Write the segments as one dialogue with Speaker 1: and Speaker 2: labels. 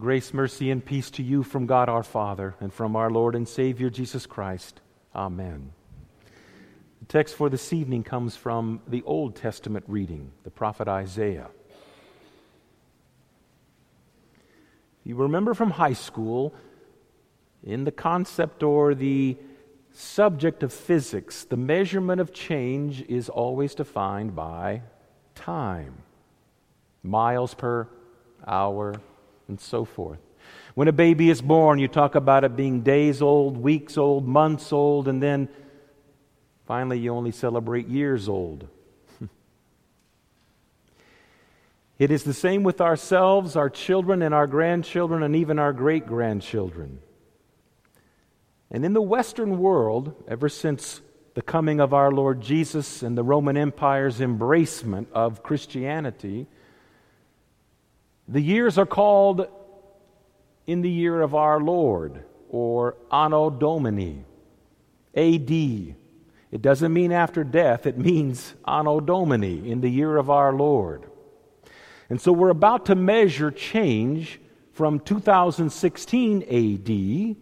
Speaker 1: Grace, mercy, and peace to you from God our Father and from our Lord and Savior Jesus Christ. Amen. The text for this evening comes from the Old Testament reading, the prophet Isaiah. You remember from high school, in the concept or the subject of physics, the measurement of change is always defined by time miles per hour and so forth. When a baby is born, you talk about it being days old, weeks old, months old, and then finally you only celebrate years old. it is the same with ourselves, our children, and our grandchildren, and even our great grandchildren. And in the Western world, ever since the coming of our Lord Jesus and the Roman Empire's embracement of Christianity, the years are called in the year of our Lord or Anno Domini, AD. It doesn't mean after death, it means Anno Domini, in the year of our Lord. And so we're about to measure change from 2016 AD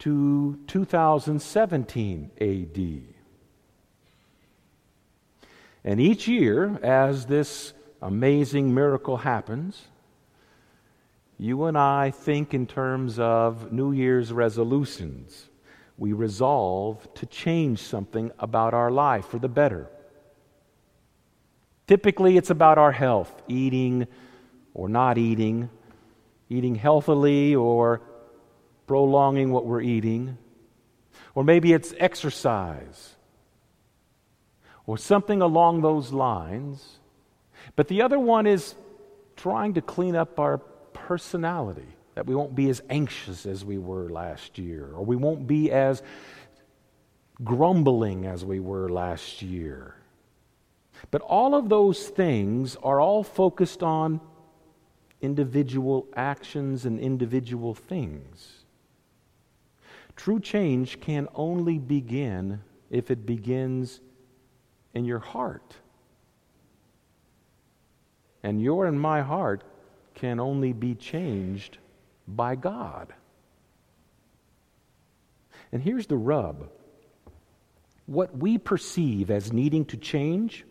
Speaker 1: to 2017 AD. And each year, as this amazing miracle happens, you and I think in terms of New Year's resolutions. We resolve to change something about our life for the better. Typically, it's about our health, eating or not eating, eating healthily or prolonging what we're eating. Or maybe it's exercise or something along those lines. But the other one is trying to clean up our personality, that we won't be as anxious as we were last year, or we won't be as grumbling as we were last year. But all of those things are all focused on individual actions and individual things. True change can only begin if it begins in your heart. And your and my heart can only be changed by God. And here's the rub what we perceive as needing to change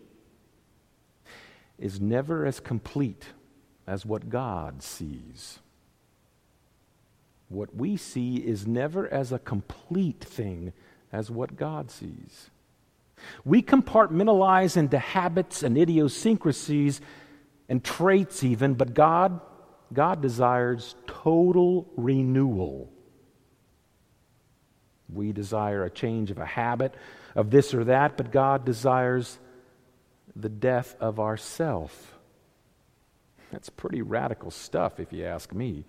Speaker 1: is never as complete as what God sees. What we see is never as a complete thing as what God sees. We compartmentalize into habits and idiosyncrasies and traits even, but God, God desires total renewal. We desire a change of a habit, of this or that, but God desires the death of ourself. That's pretty radical stuff, if you ask me.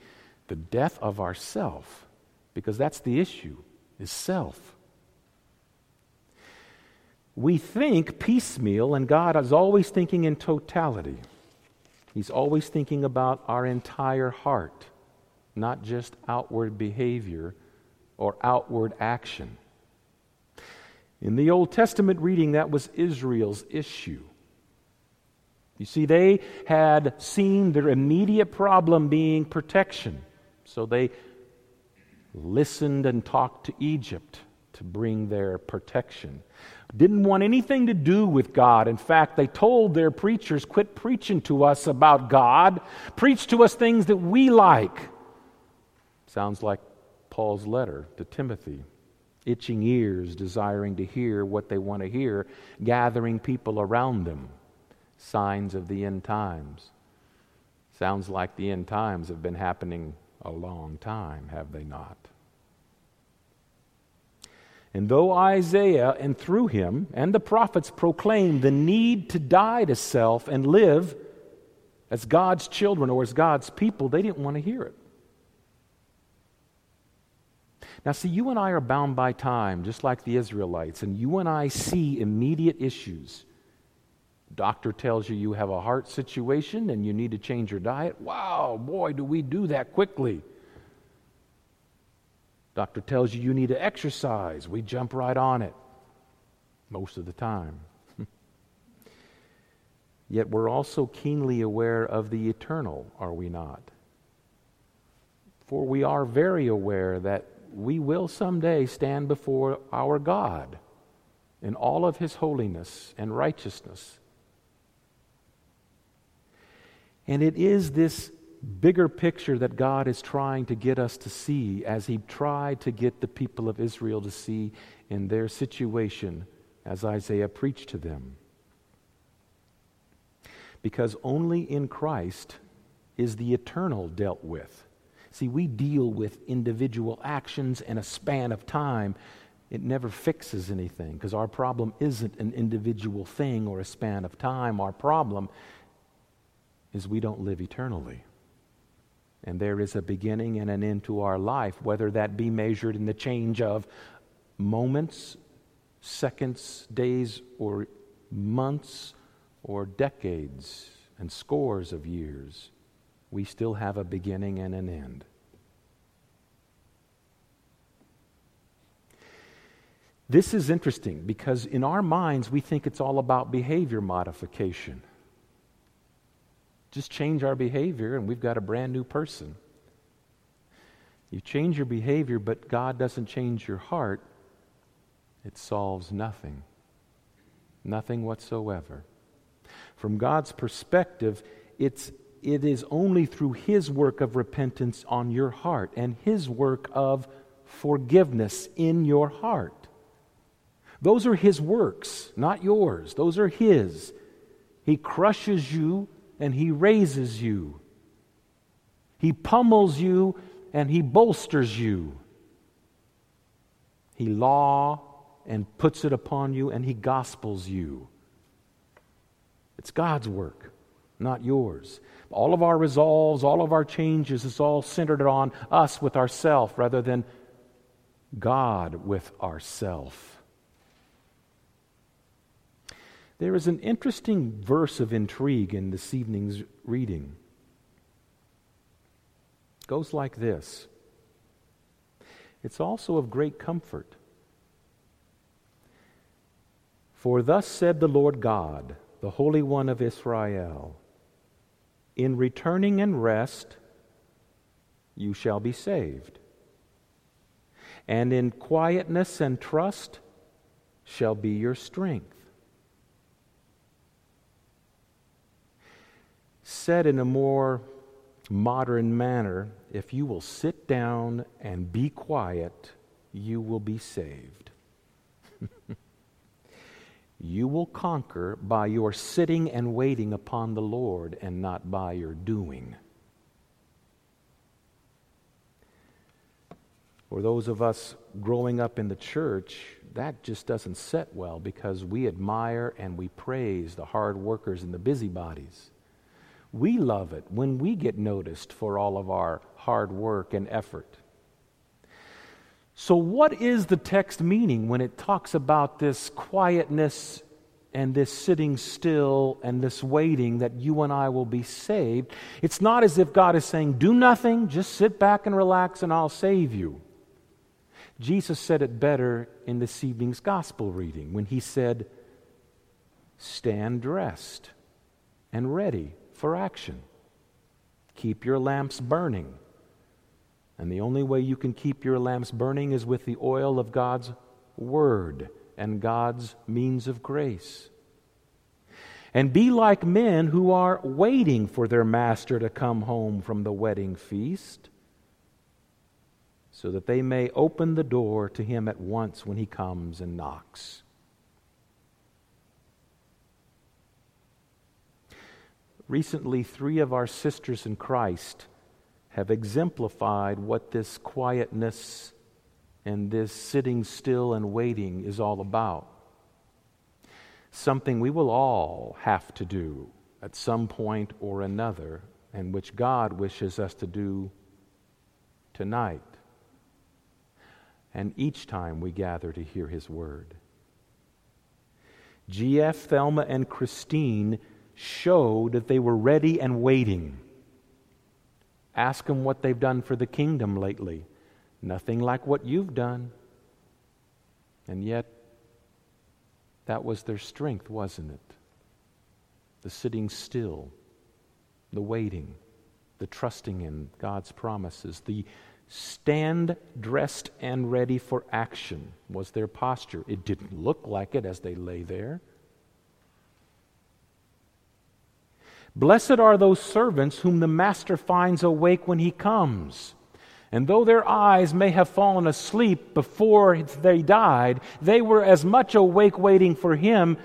Speaker 1: The death of ourself, because that's the issue, is self. We think piecemeal, and God is always thinking in totality. He's always thinking about our entire heart, not just outward behavior or outward action. In the Old Testament reading, that was Israel's issue. You see, they had seen their immediate problem being protection. So they listened and talked to Egypt to bring their protection didn't want anything to do with God. In fact, they told their preachers, quit preaching to us about God, preach to us things that we like. Sounds like Paul's letter to Timothy. Itching ears, desiring to hear what they want to hear, gathering people around them. Signs of the end times. Sounds like the end times have been happening a long time, have they not? And though Isaiah and through him and the prophets proclaim the need to die to self and live as God's children or as God's people, they didn't want to hear it. Now, see, you and I are bound by time, just like the Israelites, and you and I see immediate issues. Doctor tells you you have a heart situation and you need to change your diet. Wow, boy, do we do that quickly. Doctor tells you you need to exercise. We jump right on it most of the time. Yet we're also keenly aware of the eternal, are we not? For we are very aware that we will someday stand before our God in all of his holiness and righteousness. And it is this bigger picture that God is trying to get us to see as he tried to get the people of Israel to see in their situation as Isaiah preached to them. Because only in Christ is the eternal dealt with. See, we deal with individual actions in a span of time. It never fixes anything because our problem isn't an individual thing or a span of time. Our problem is we don't live eternally. And there is a beginning and an end to our life, whether that be measured in the change of moments, seconds, days, or months, or decades and scores of years. We still have a beginning and an end. This is interesting because in our minds we think it's all about behavior modification. Just change our behavior and we've got a brand new person. You change your behavior, but God doesn't change your heart, it solves nothing. Nothing whatsoever. From God's perspective, it's, it is only through His work of repentance on your heart and His work of forgiveness in your heart. Those are His works, not yours. Those are His. He crushes you and he raises you. He pummels you and he bolsters you. He law and puts it upon you and he gospels you. It's God's work, not yours. All of our resolves, all of our changes is all centered on us with ourself rather than God with ourself. There is an interesting verse of intrigue in this evening's reading. It goes like this It's also of great comfort. For thus said the Lord God, the Holy One of Israel In returning and rest, you shall be saved. And in quietness and trust shall be your strength. Said in a more modern manner, if you will sit down and be quiet, you will be saved. you will conquer by your sitting and waiting upon the Lord and not by your doing. For those of us growing up in the church, that just doesn't set well because we admire and we praise the hard workers and the busybodies. We love it when we get noticed for all of our hard work and effort. So, what is the text meaning when it talks about this quietness and this sitting still and this waiting that you and I will be saved? It's not as if God is saying, Do nothing, just sit back and relax, and I'll save you. Jesus said it better in this evening's gospel reading when he said, Stand dressed and ready for action. Keep your lamps burning. And the only way you can keep your lamps burning is with the oil of God's Word and God's means of grace. And be like men who are waiting for their master to come home from the wedding feast, so that they may open the door to him at once when he comes and knocks. Recently, three of our sisters in Christ have exemplified what this quietness and this sitting still and waiting is all about. Something we will all have to do at some point or another, and which God wishes us to do tonight and each time we gather to hear His word. G.F., Thelma, and Christine showed that they were ready and waiting. Ask them what they've done for the kingdom lately. Nothing like what you've done. And yet, that was their strength, wasn't it? The sitting still, the waiting. the trusting in God's promises, the stand dressed and ready for action was their posture. It didn't look like it as they lay there. Blessed are those servants whom the master finds awake when he comes. And though their eyes may have fallen asleep before they died, they were as much awake waiting for him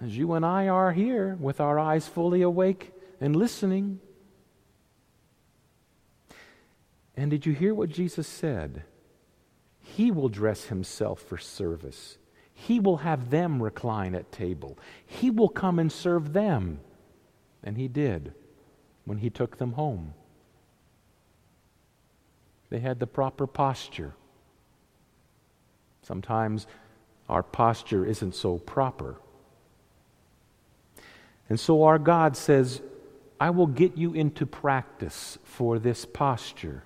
Speaker 1: as you and I are here with our eyes fully awake and listening. And did you hear what Jesus said? He will dress himself for service. He will have them recline at table. He will come and serve them. And he did when he took them home. They had the proper posture. Sometimes our posture isn't so proper. And so our God says, I will get you into practice for this posture.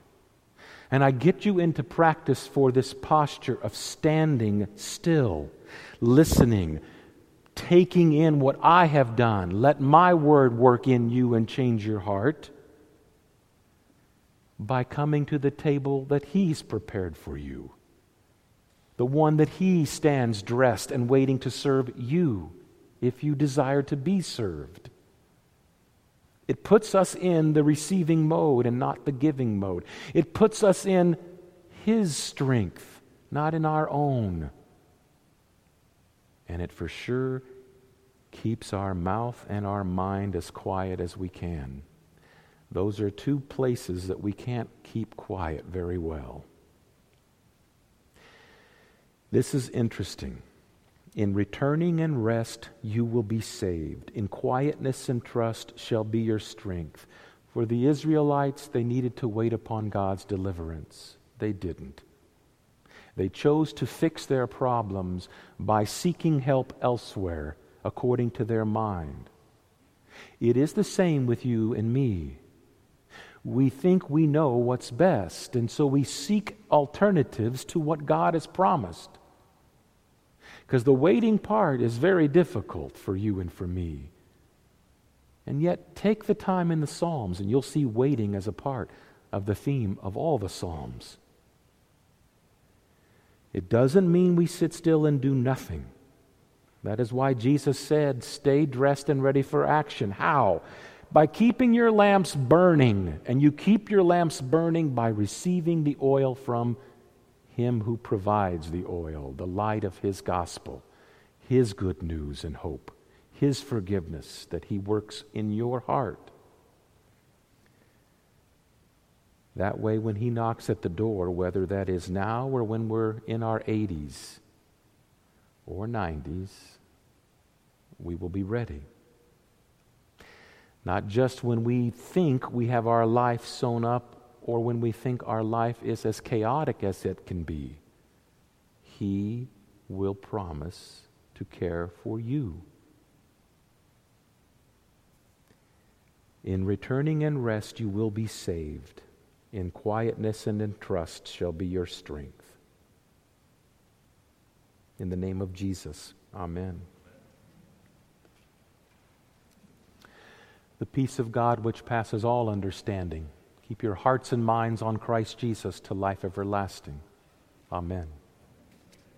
Speaker 1: And I get you into practice for this posture of standing still, listening, taking in what I have done. Let my word work in you and change your heart by coming to the table that He's prepared for you, the one that He stands dressed and waiting to serve you if you desire to be served. It puts us in the receiving mode and not the giving mode. It puts us in His strength, not in our own. And it for sure keeps our mouth and our mind as quiet as we can. Those are two places that we can't keep quiet very well. This is interesting. In returning and rest, you will be saved. In quietness and trust shall be your strength. For the Israelites, they needed to wait upon God's deliverance. They didn't. They chose to fix their problems by seeking help elsewhere according to their mind. It is the same with you and me. We think we know what's best, and so we seek alternatives to what God has promised. Because the waiting part is very difficult for you and for me. And yet, take the time in the Psalms, and you'll see waiting as a part of the theme of all the Psalms. It doesn't mean we sit still and do nothing. That is why Jesus said, Stay dressed and ready for action. How? By keeping your lamps burning. And you keep your lamps burning by receiving the oil from Him who provides the oil, the light of His gospel, His good news and hope, His forgiveness that He works in your heart. That way, when He knocks at the door, whether that is now or when we're in our 80s or 90s, we will be ready. Not just when we think we have our life sewn up or when we think our life is as chaotic as it can be. He will promise to care for you. In returning and rest, you will be saved. In quietness and in trust shall be your strength. In the name of Jesus, amen. the peace of God which passes all understanding. Keep your hearts and minds on Christ Jesus to life everlasting. Amen.